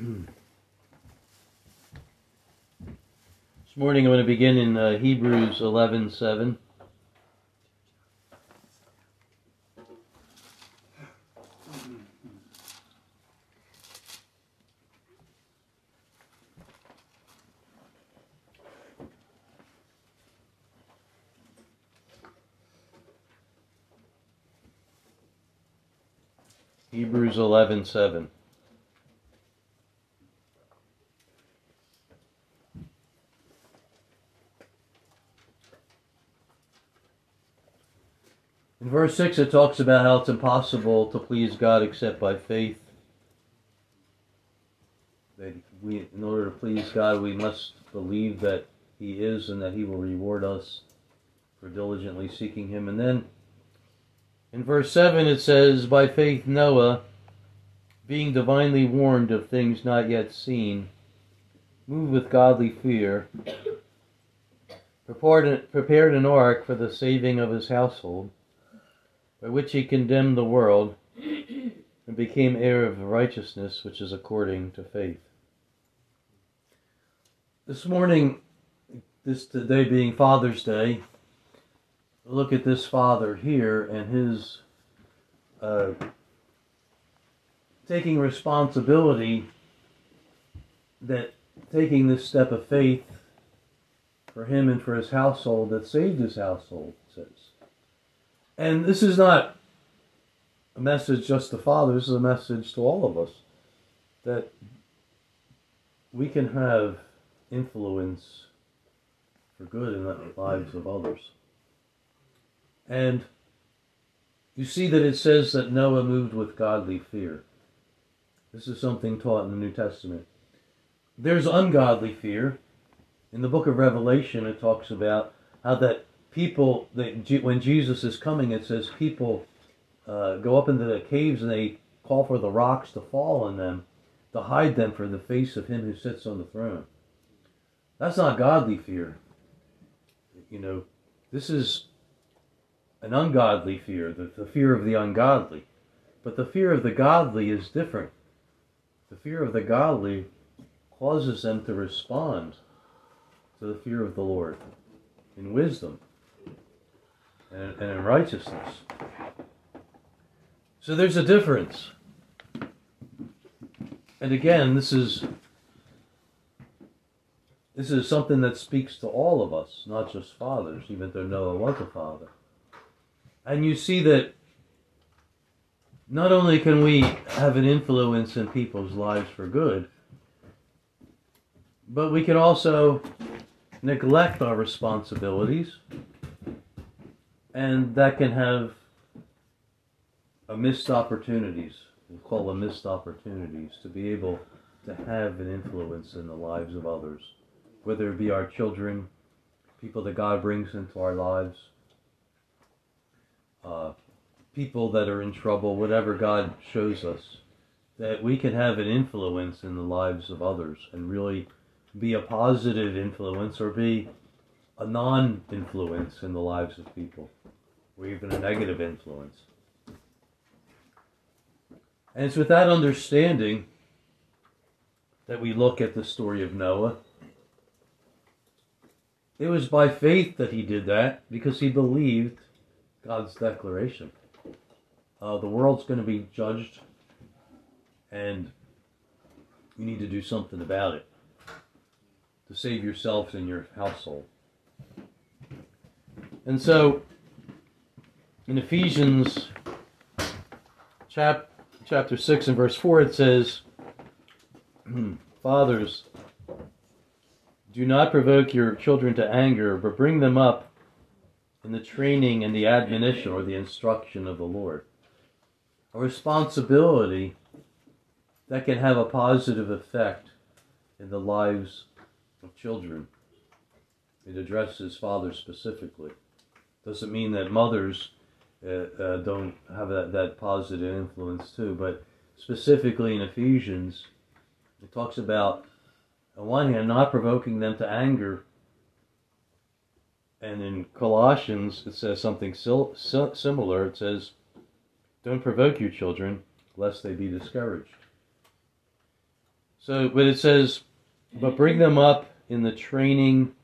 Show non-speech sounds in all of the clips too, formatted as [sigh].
[clears throat] This morning I'm going to begin in uh, Hebrews 11:7. Hebrews 11:7. In verse 6, it talks about how it's impossible to please God except by faith. That we, in order to please God, we must believe that He is and that He will reward us for diligently seeking Him. And then in verse 7, it says, By faith, Noah, being divinely warned of things not yet seen, moved with godly fear, prepared, prepared an ark for the saving of his household by which he condemned the world and became heir of righteousness which is according to faith. This morning, this today being Father's Day, look at this father here and his uh, taking responsibility that taking this step of faith for him and for his household that saved his household and this is not a message just to Father, this is a message to all of us that we can have influence for good in the lives of others. And you see that it says that Noah moved with godly fear. This is something taught in the New Testament. There's ungodly fear. In the book of Revelation, it talks about how that people, they, when Jesus is coming, it says people uh, go up into the caves and they call for the rocks to fall on them to hide them from the face of him who sits on the throne. That's not godly fear. You know, this is an ungodly fear, the, the fear of the ungodly. But the fear of the godly is different. The fear of the godly causes them to respond to the fear of the Lord in wisdom and, in righteousness. So there's a difference. And again, this is this is something that speaks to all of us, not just fathers, even though Noah was a father. And you see that not only can we have an influence in people's lives for good, but we can also neglect our responsibilities and that can have a missed opportunities. We call them missed opportunities to be able to have an influence in the lives of others, whether it be our children, people that God brings into our lives, uh, people that are in trouble, whatever God shows us, that we can have an influence in the lives of others and really be a positive influence or be a non influence in the lives of people or even a negative influence. And it's with that understanding that we look at the story of Noah. It was by faith that he did that because he believed God's declaration. Uh, the world's going to be judged, and you need to do something about it to save yourself and your household. And so in Ephesians chap, chapter 6 and verse 4, it says, [clears throat] Fathers, do not provoke your children to anger, but bring them up in the training and the admonition or the instruction of the Lord. A responsibility that can have a positive effect in the lives of children. It addresses fathers specifically. Doesn't mean that mothers uh, uh, don't have that, that positive influence too. But specifically in Ephesians, it talks about, on one hand, not provoking them to anger. And in Colossians, it says something sil- similar. It says, Don't provoke your children, lest they be discouraged. So, but it says, but bring them up in the training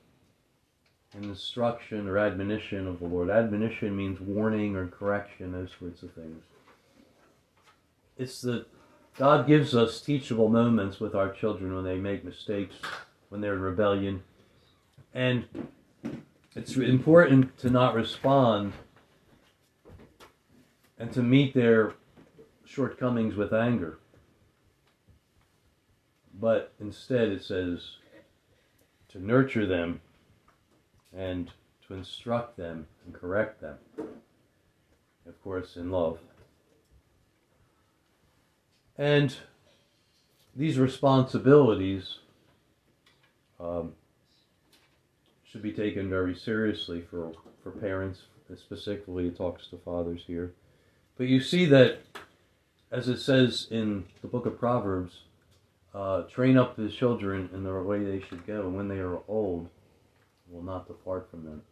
instruction or admonition of the Lord. Admonition means warning or correction, those sorts of things. It's that God gives us teachable moments with our children when they make mistakes, when they're in rebellion. And it's important to not respond and to meet their shortcomings with anger. But instead, it says to nurture them and to instruct them and correct them. Of course, in love. And these responsibilities um, should be taken very seriously for, for parents. Specifically, it talks to fathers here. But you see that, as it says in the book of Proverbs, uh, train up the children in the way they should go, and when they are old, will not depart from them.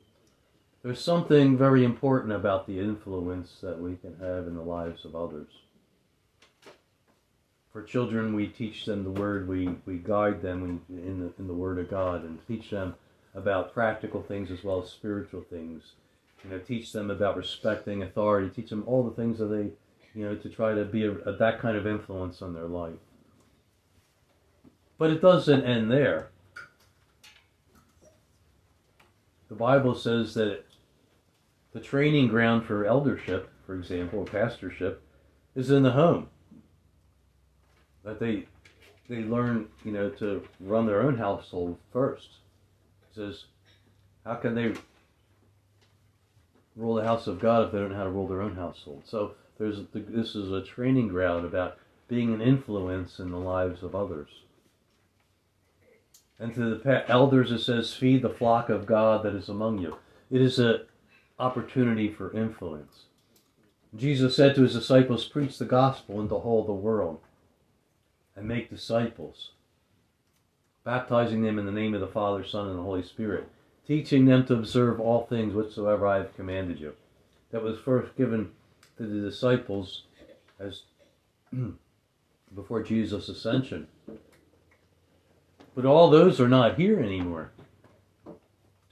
There's something very important about the influence that we can have in the lives of others. For children, we teach them the Word, we, we guide them in the, in the Word of God, and teach them about practical things as well as spiritual things. You know, teach them about respecting authority, teach them all the things that they, you know, to try to be a, a, that kind of influence on their life. But it doesn't end there. The Bible says that the training ground for eldership, for example, or pastorship, is in the home. That they they learn, you know, to run their own household first. It says, how can they rule the house of God if they don't know how to rule their own household? So there's this is a training ground about being an influence in the lives of others. And to the elders it says, feed the flock of God that is among you. It is an opportunity for influence. Jesus said to his disciples, preach the gospel into all the world and make disciples, baptizing them in the name of the Father, Son, and the Holy Spirit, teaching them to observe all things whatsoever I have commanded you. That was first given to the disciples as [clears throat] before Jesus' ascension. But all those are not here anymore.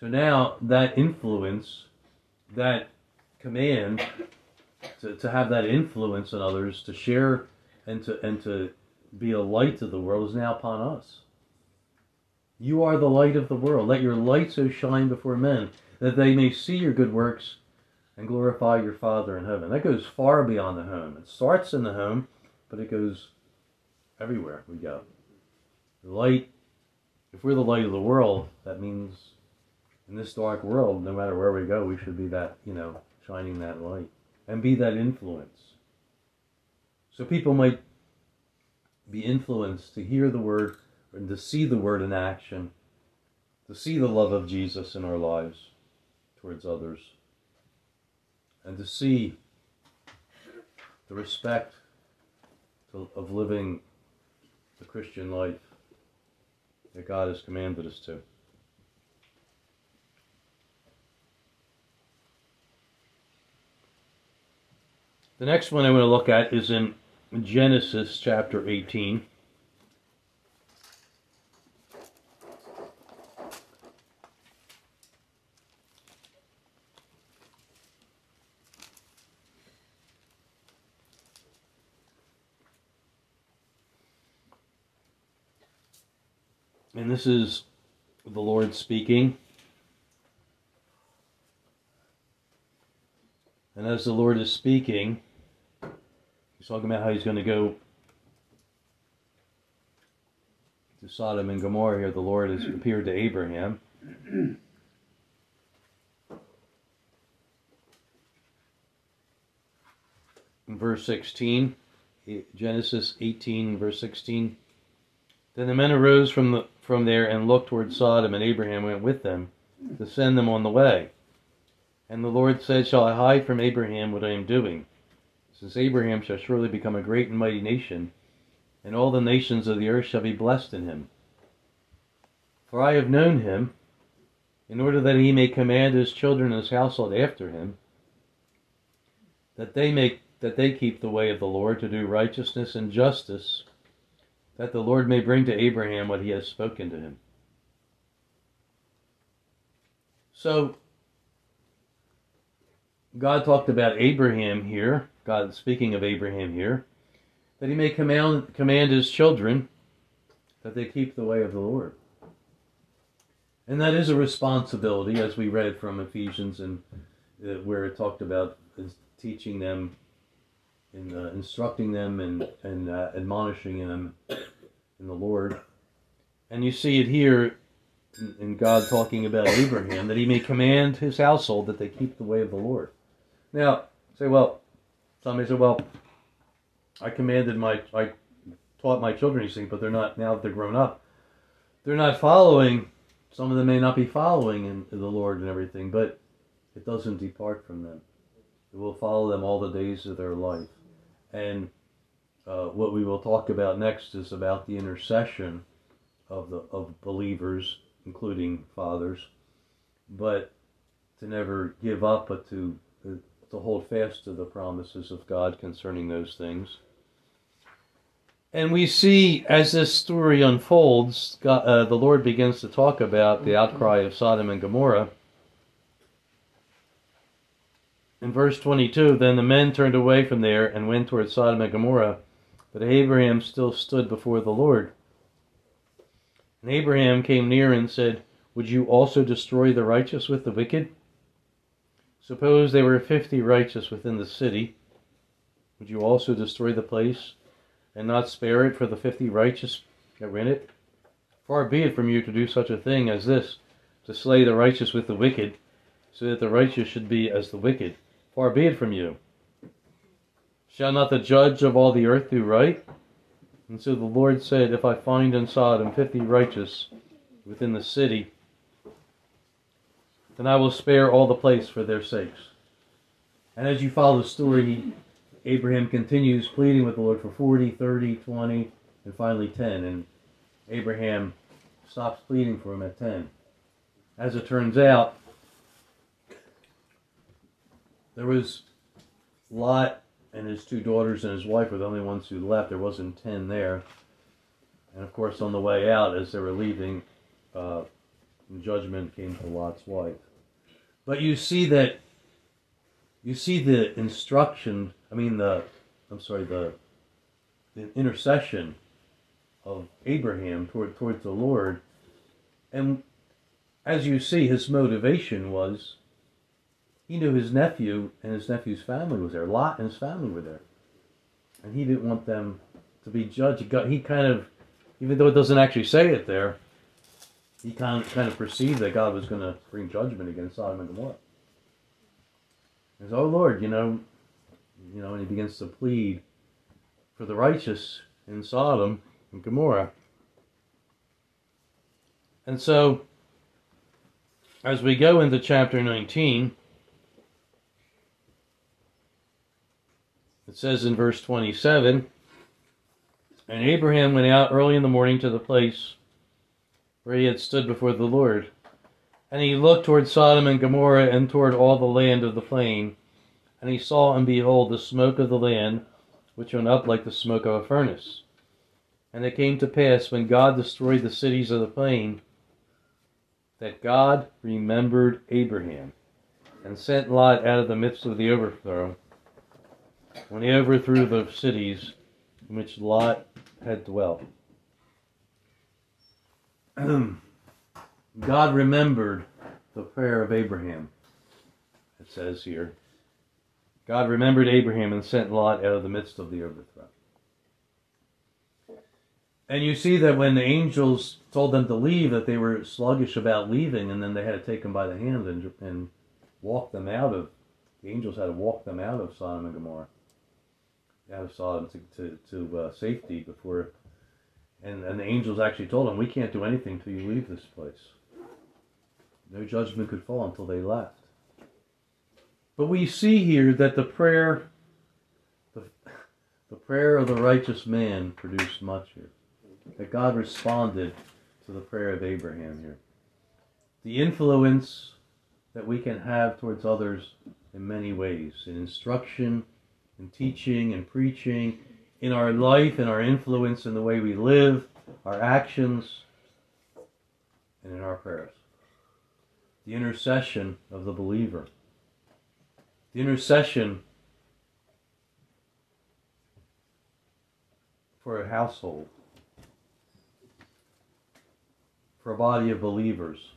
So now that influence, that command to, to have that influence on others, to share and to and to be a light to the world is now upon us. You are the light of the world. Let your light so shine before men that they may see your good works and glorify your Father in heaven. That goes far beyond the home. It starts in the home, but it goes everywhere we go. Light if we're the light of the world, that means in this dark world, no matter where we go, we should be that, you know, shining that light and be that influence. So people might be influenced to hear the word and to see the word in action, to see the love of Jesus in our lives towards others, and to see the respect of living the Christian life that God has commanded us to. The next one I want to look at is in Genesis chapter 18. And this is the Lord speaking. And as the Lord is speaking, he's talking about how he's going to go to Sodom and Gomorrah here. The Lord has appeared to Abraham. In verse 16, Genesis 18, verse 16. Then the men arose from the from there and looked toward Sodom, and Abraham went with them to send them on the way. And the Lord said, Shall I hide from Abraham what I am doing? Since Abraham shall surely become a great and mighty nation, and all the nations of the earth shall be blessed in him. For I have known him, in order that he may command his children and his household after him, that they make that they keep the way of the Lord to do righteousness and justice that the Lord may bring to Abraham what he has spoken to him. So, God talked about Abraham here, God speaking of Abraham here, that he may command, command his children that they keep the way of the Lord. And that is a responsibility, as we read from Ephesians, and uh, where it talked about teaching them, and uh, instructing them, and and uh, admonishing them in the Lord. And you see it here in, in God talking about Abraham that he may command his household that they keep the way of the Lord. Now, say, well, somebody say, well, I commanded my, I taught my children these things, but they're not now that they're grown up. They're not following some of them may not be following in, in the Lord and everything, but it doesn't depart from them. It will follow them all the days of their life. And uh, what we will talk about next is about the intercession of the of believers, including fathers, but to never give up, but to to hold fast to the promises of God concerning those things. And we see as this story unfolds, God, uh, the Lord begins to talk about the outcry of Sodom and Gomorrah. In verse 22, then the men turned away from there and went toward Sodom and Gomorrah, but Abraham still stood before the Lord. And Abraham came near and said, Would you also destroy the righteous with the wicked? Suppose there were fifty righteous within the city. Would you also destroy the place? and not spare it for the fifty righteous that were in it? Far be it from you to do such a thing as this, to slay the righteous with the wicked, so that the righteous should be as the wicked. Far be it from you. Shall not the judge of all the earth do right? And so the Lord said, If I find in Sodom fifty righteous within the city, then I will spare all the place for their sakes. And as you follow the story, Abraham continues pleading with the Lord for 40, 30, 20, and finally 10. And Abraham stops pleading for him at 10. As it turns out, there was Lot and his two daughters and his wife were the only ones who left. There wasn't 10 there. And of course, on the way out, as they were leaving, uh, judgment came to Lot's wife. But you see that you see the instruction I mean the I'm sorry the the intercession of Abraham toward towards the Lord, and as you see, his motivation was he knew his nephew and his nephew's family was there. Lot and his family were there, and he didn't want them to be judged. He, he kind of, even though it doesn't actually say it there, he kind of kind of perceived that God was going to bring judgment against Sodom and Gomorrah. He says, "Oh Lord, you know, you know, and he begins to plead for the righteous in Sodom and Gomorrah. And so, as we go into chapter 19, it says in verse 27 And Abraham went out early in the morning to the place where he had stood before the Lord. And he looked toward Sodom and Gomorrah and toward all the land of the plain and he saw, and behold, the smoke of the land, which went up like the smoke of a furnace. And it came to pass, when God destroyed the cities of the plain, that God remembered Abraham, and sent Lot out of the midst of the overthrow, when he overthrew the cities in which Lot had dwelt. [clears throat] God remembered the prayer of Abraham, it says here. God remembered Abraham and sent Lot out of the midst of the overthrow. And you see that when the angels told them to leave, that they were sluggish about leaving, and then they had to take them by the hand and, and walk them out of. The angels had to walk them out of Sodom and Gomorrah, out of Sodom to to, to uh, safety before. And and the angels actually told them, "We can't do anything till you leave this place. No judgment could fall until they left." But we see here that the prayer, the, the prayer of the righteous man produced much here. That God responded to the prayer of Abraham here. The influence that we can have towards others in many ways in instruction, in teaching, and preaching, in our life, in our influence, in the way we live, our actions, and in our prayers. The intercession of the believer. The intercession for a household, for a body of believers,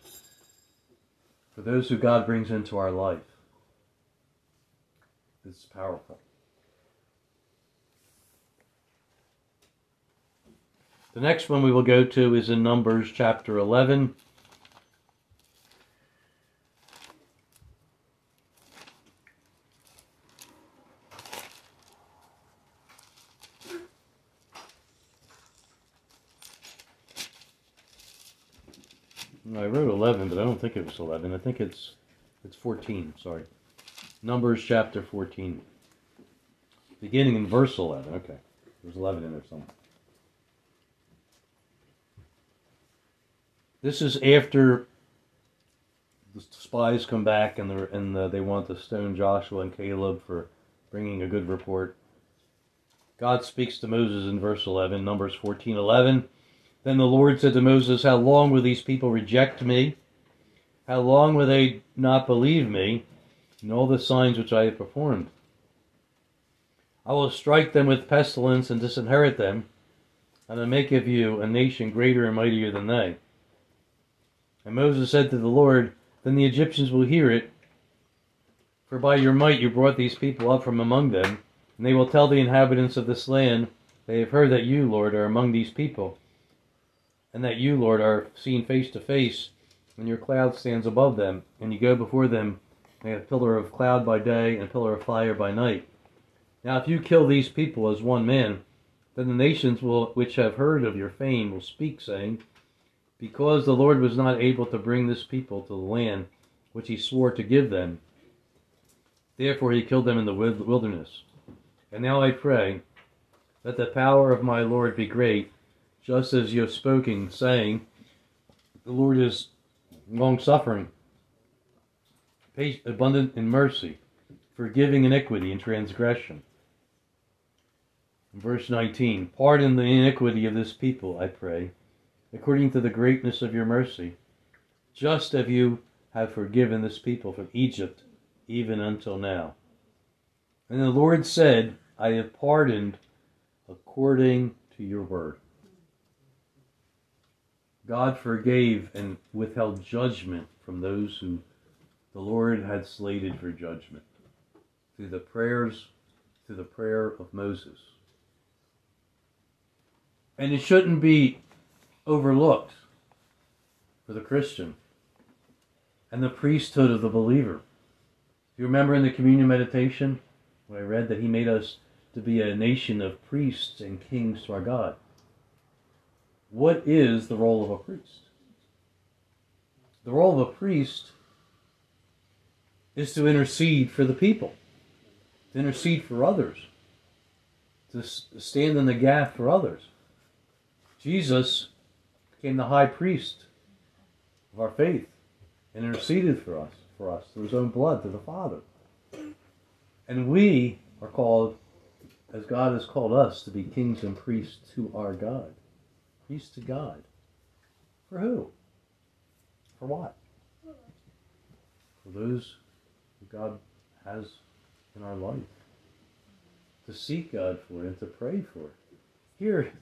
for those who God brings into our life. This is powerful. The next one we will go to is in Numbers chapter 11. I wrote 11, but I don't think it was 11. I think it's it's 14, sorry. Numbers chapter 14. Beginning in verse 11. Okay. There's 11 in there somewhere. This is after the spies come back and, and the, they want to stone Joshua and Caleb for bringing a good report. God speaks to Moses in verse 11, Numbers 14 11. Then the Lord said to Moses, How long will these people reject me? How long will they not believe me in all the signs which I have performed? I will strike them with pestilence and disinherit them, and I make of you a nation greater and mightier than they. And Moses said to the Lord, Then the Egyptians will hear it, for by your might you brought these people up from among them, and they will tell the inhabitants of this land, They have heard that you, Lord, are among these people, and that you, Lord, are seen face to face, and your cloud stands above them, and you go before them, and a pillar of cloud by day and a pillar of fire by night. Now if you kill these people as one man, then the nations will, which have heard of your fame will speak, saying, because the Lord was not able to bring this people to the land which he swore to give them. Therefore he killed them in the wilderness. And now I pray, that the power of my Lord be great, just as you have spoken, saying, The Lord is long suffering, abundant in mercy, forgiving iniquity and transgression. verse 19 Pardon the iniquity of this people, I pray according to the greatness of your mercy, just as you have forgiven this people from Egypt, even until now. And the Lord said, I have pardoned according to your word. God forgave and withheld judgment from those who the Lord had slated for judgment through the prayers, through the prayer of Moses. And it shouldn't be overlooked for the Christian and the priesthood of the believer. Do you remember in the communion meditation when I read that he made us to be a nation of priests and kings to our God? What is the role of a priest? The role of a priest is to intercede for the people, to intercede for others, to stand in the gap for others. Jesus became the high priest of our faith and interceded for us, for us through his own blood to the Father. And we are called, as God has called us, to be kings and priests to our God. Priests to God. For who? For what? For those who God has in our life. To seek God for and to pray for. Here,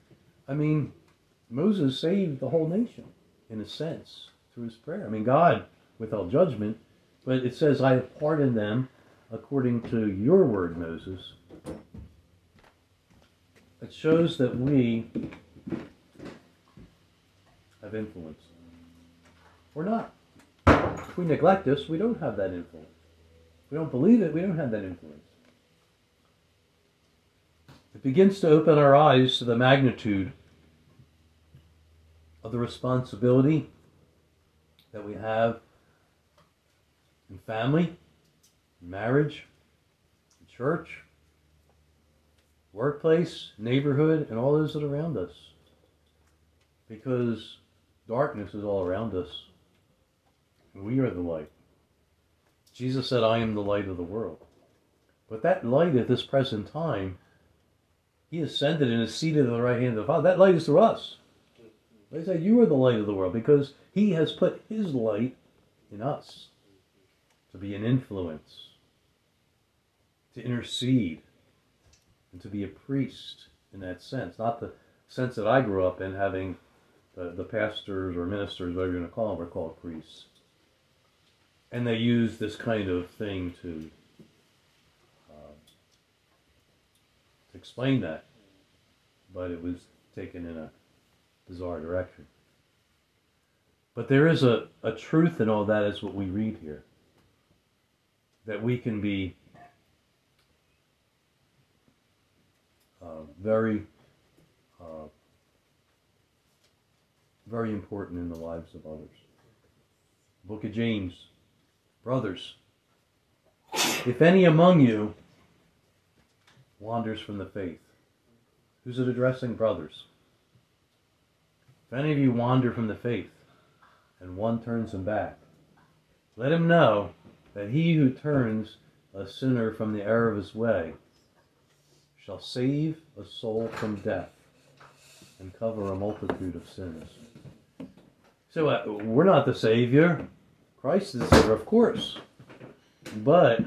I mean, Moses saved the whole nation, in a sense, through his prayer. I mean, God withheld judgment, but it says, I have pardoned them according to your word, Moses. It shows that we have influence. We're not. If we neglect this, we don't have that influence. If we don't believe it, we don't have that influence. It begins to open our eyes to the magnitude of the responsibility that we have in family, marriage, church, workplace, neighborhood, and all those that are around us. Because darkness is all around us. We are the light. Jesus said, I am the light of the world. But that light at this present time, He ascended and is seated at the right hand of the Father. That light is through us. They said, You are the light of the world because He has put His light in us to be an influence, to intercede, and to be a priest in that sense. Not the sense that I grew up in, having the, the pastors or ministers, whatever you want to call them, are called priests. And they use this kind of thing to, uh, to explain that, but it was taken in a bizarre direction. But there is a, a truth in all that, is what we read here. That we can be uh, very, uh, very important in the lives of others. Book of James, brothers, if any among you wanders from the faith, who's it addressing? Brothers. If any of you wander from the faith, and one turns him back, let him know that he who turns a sinner from the error of his way shall save a soul from death and cover a multitude of sins. So uh, we're not the Savior. Christ is the Savior, of course. But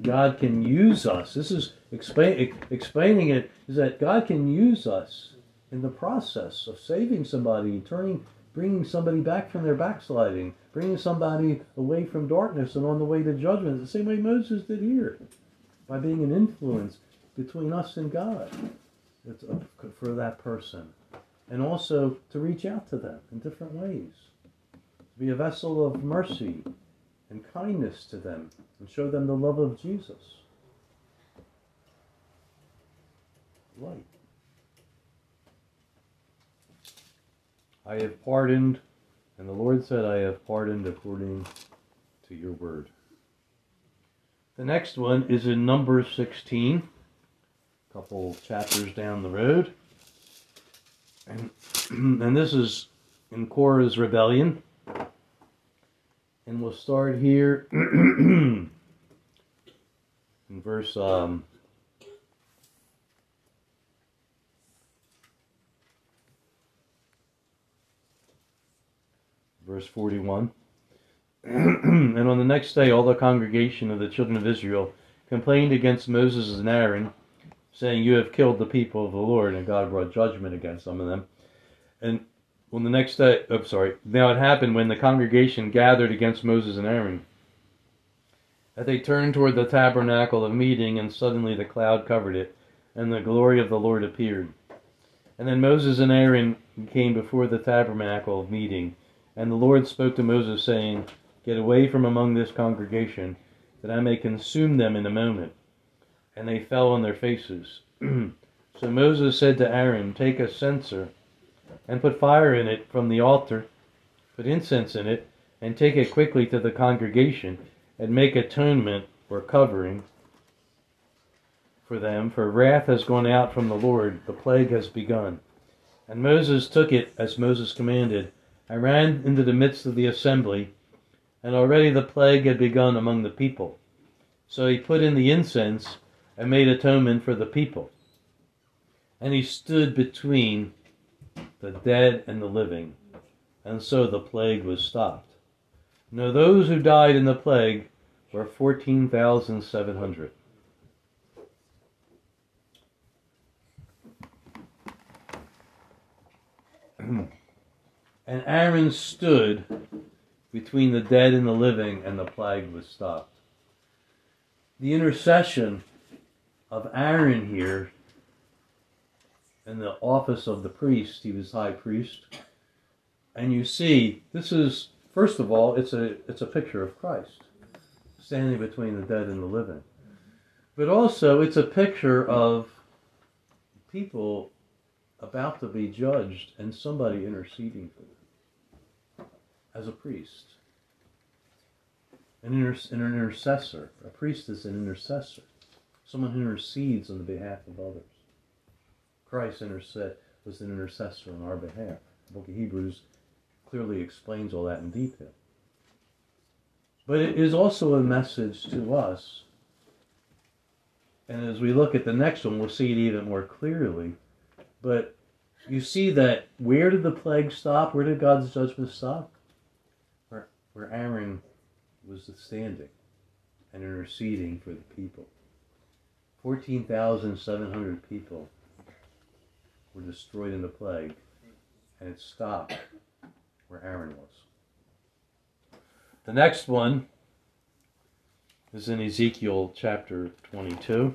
God can use us. This is explain, explaining it is that God can use us in the process of saving somebody, turning, bringing somebody back from their backsliding, bringing somebody away from darkness and on the way to judgment, the same way Moses did here, by being an influence between us and God for that person. And also to reach out to them in different ways. To be a vessel of mercy and kindness to them and show them the love of Jesus. Light. I have pardoned, and the Lord said, I have pardoned according to your word. The next one is in Numbers 16 a couple chapters down the road. And, [clears throat] and this is in Korah's rebellion. And we'll start here [clears throat] in verse um, verse 41. [clears throat] and on the next day, all the congregation of the children of Israel complained against Moses and Aaron saying, You have killed the people of the Lord, and God brought judgment against some of them. And when the next day, oh, sorry, now it happened when the congregation gathered against Moses and Aaron, that they turned toward the tabernacle of meeting, and suddenly the cloud covered it, and the glory of the Lord appeared. And then Moses and Aaron came before the tabernacle of meeting, and the Lord spoke to Moses, saying, Get away from among this congregation, that I may consume them in a moment and they fell on their faces. [clears throat] so Moses said to Aaron, Take a censer and put fire in it from the altar, put incense in it, and take it quickly to the congregation, and make atonement or covering for them, for wrath has gone out from the Lord, the plague has begun. And Moses took it as Moses commanded, and ran into the midst of the assembly, and already the plague had begun among the people. So he put in the incense and made atonement for the people. And he stood between the dead and the living, and so the plague was stopped. Now, those who died in the plague were 14,700. [clears throat] and Aaron stood between the dead and the living, and the plague was stopped. The intercession of Aaron here in the office of the priest. He was high priest. And you see, this is first of all, it's a it's a picture of Christ standing between the dead and the living. But also it's a picture of people about to be judged and somebody interceding for them as a priest. An, inter- an intercessor. A priest is an intercessor someone who intercedes on the behalf of others. Christ interced, was an intercessor on our behalf. The book of Hebrews clearly explains all that in detail. But it is also a message to us And as we look at the next one, we'll see it even more clearly. But you see that where did the plague stop? Where did God's judgment stop? Where, where Aaron was standing and interceding for the people. 14,700 people were destroyed in the plague, and it stopped where Aaron was. The next one is in Ezekiel chapter 22.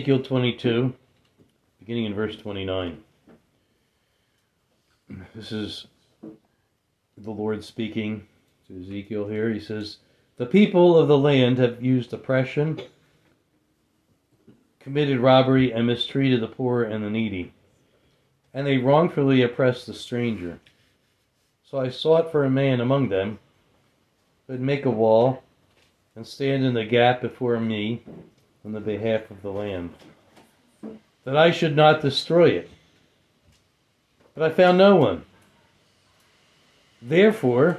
Ezekiel 22, beginning in verse 29. This is the Lord speaking to Ezekiel here. He says, The people of the land have used oppression, committed robbery, and mistreated the poor and the needy, and they wrongfully oppressed the stranger. So I sought for a man among them who would make a wall and stand in the gap before me on the behalf of the land, that I should not destroy it. But I found no one. Therefore,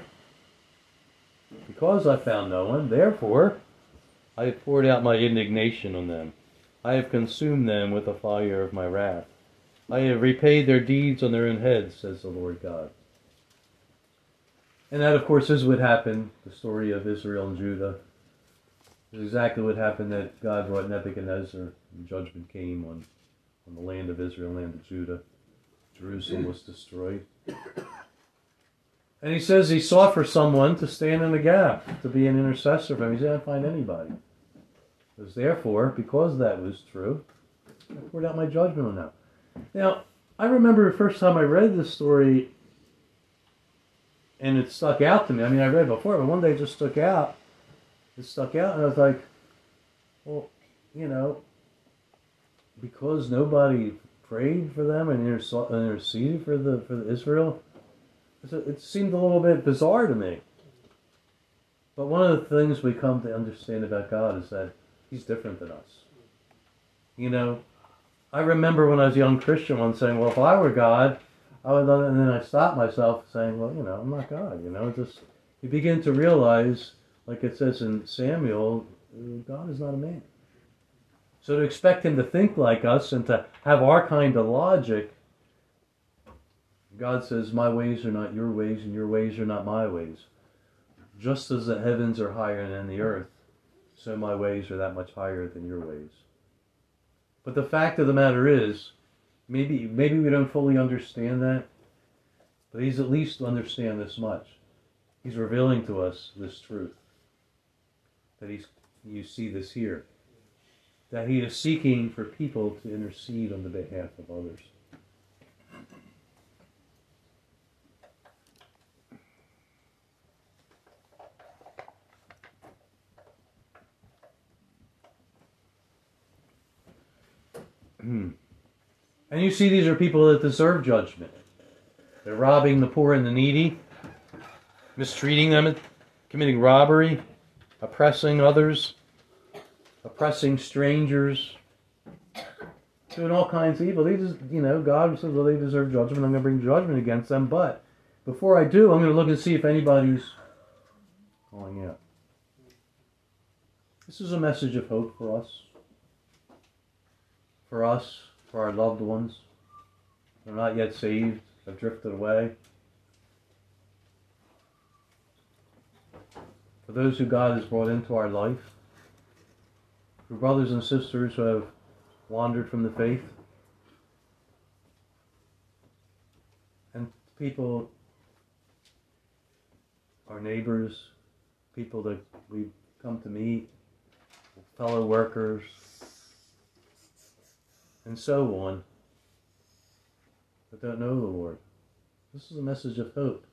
because I found no one, therefore, I have poured out my indignation on them. I have consumed them with the fire of my wrath. I have repaid their deeds on their own heads, says the Lord God. And that, of course, is what happened, the story of Israel and Judah exactly what happened that God brought Nebuchadnezzar and judgment came on, on the land of Israel, land of Judah. Jerusalem was destroyed. And he says he sought for someone to stand in the gap, to be an intercessor for him. He didn't find anybody. Because therefore, because that was true, I poured out my judgment on them. Now, I remember the first time I read this story, and it stuck out to me. I mean, I read before, but one day it just stuck out it stuck out, and I was like, well, you know, because nobody prayed for them and interceded for the for the Israel, it seemed a little bit bizarre to me. But one of the things we come to understand about God is that He's different than us. You know, I remember when I was a young Christian once saying, "Well, if I were God, I would," and then I stopped myself saying, "Well, you know, I'm not God." You know, just you begin to realize like it says in Samuel, God is not a man. So to expect him to think like us and to have our kind of logic, God says, My ways are not your ways, and your ways are not my ways. Just as the heavens are higher than the earth, so my ways are that much higher than your ways. But the fact of the matter is, maybe maybe we don't fully understand that, but he's at least understand this much. He's revealing to us this truth that he's you see this here that he is seeking for people to intercede on the behalf of others. Hmm. And you see these are people that deserve judgment. They're robbing the poor and the needy mistreating them committing robbery oppressing others, oppressing strangers, doing all kinds of evil. These, you know, God says, well, they deserve judgment. I'm going to bring judgment against them. But before I do, I'm going to look and see if anybody's calling out. This is a message of hope for us, for us, for our loved ones. They're not yet saved, have drifted away. For those who God has brought into our life, for brothers and sisters who have wandered from the faith, and people, our neighbors, people that we've come to meet, fellow workers, and so on, that don't know the Lord. This is a message of hope.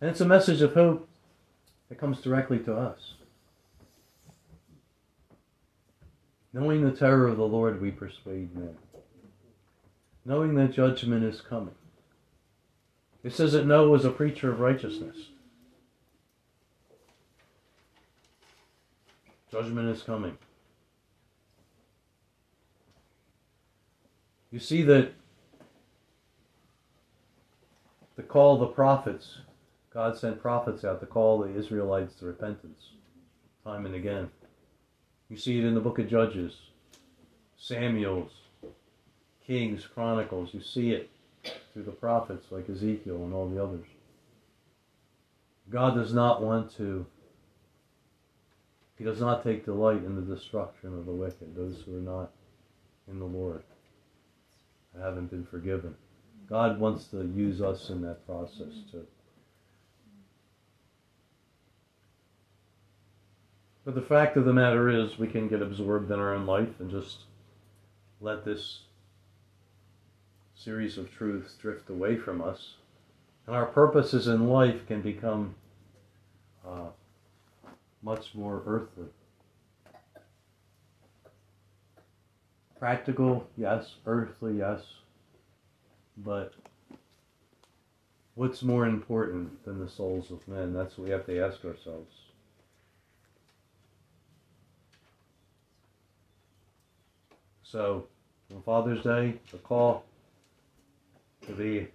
And it's a message of hope that comes directly to us. Knowing the terror of the Lord, we persuade men. Knowing that judgment is coming. It says that Noah was a preacher of righteousness. Judgment is coming. You see that the call of the prophets, God sent prophets out to call the Israelites to repentance time and again. You see it in the book of Judges, Samuel's, Kings, Chronicles. You see it through the prophets like Ezekiel and all the others. God does not want to, He does not take delight in the destruction of the wicked, those who are not in the Lord, haven't been forgiven. God wants to use us in that process too. But the fact of the matter is, we can get absorbed in our own life and just let this series of truths drift away from us. And our purposes in life can become uh, much more earthly. Practical, yes. Earthly, yes. But what's more important than the souls of men? That's what we have to ask ourselves. So, on Father's Day, the call to be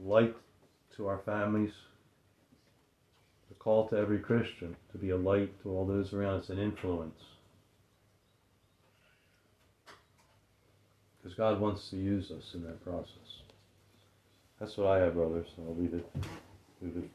light to our families, the call to every Christian to be a light to all those around us, an influence. Because God wants to use us in that process. That's what I have, brothers. I'll leave it, leave it